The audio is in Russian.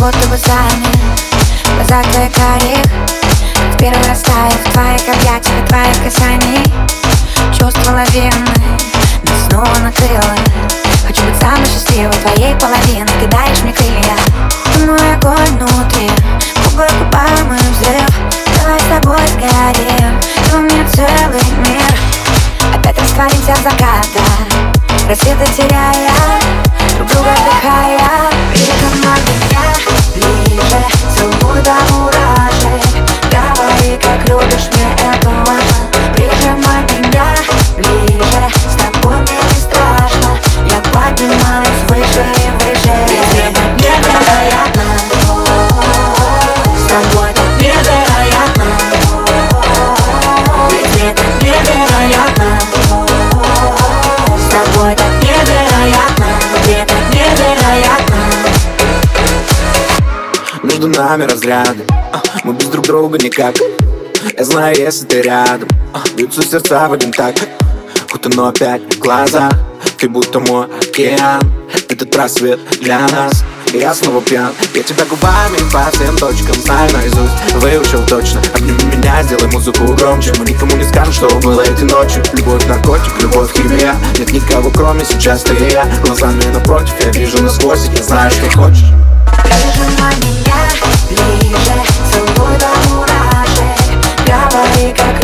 будто бы сами. В глазах твоих карих Как первый раз тает в твоих объятиях Твоих касаний Чувства лавины Нас снова накрыло. Хочу быть самой счастливой твоей половиной. Кидаешь мне крылья. Мой огонь внутри Губы мы взрыв. Давай с тобой сгорим Ты у меня целый мир. Опять растворимся в заката Рассветы теряя Между нами разряды. А, Мы без друг друга никак. Я знаю, если ты рядом. А, Бьются сердца в один так. Будто опять в глазах. Ты будто мой океан. Этот просвет для нас. Я снова пьян. Я тебя губами по всем точкам знаю наизусть. Выучил точно. Обними меня, сделай музыку громче. Мы никому не скажем, что было эти ночи. Любовь наркотик, любовь химия. Нет никого, кроме сейчас ты и я. Глазами напротив, я вижу насквозь. Я знаю, что хочешь Прижимай меня ближе Целуй до мурашек Говори, как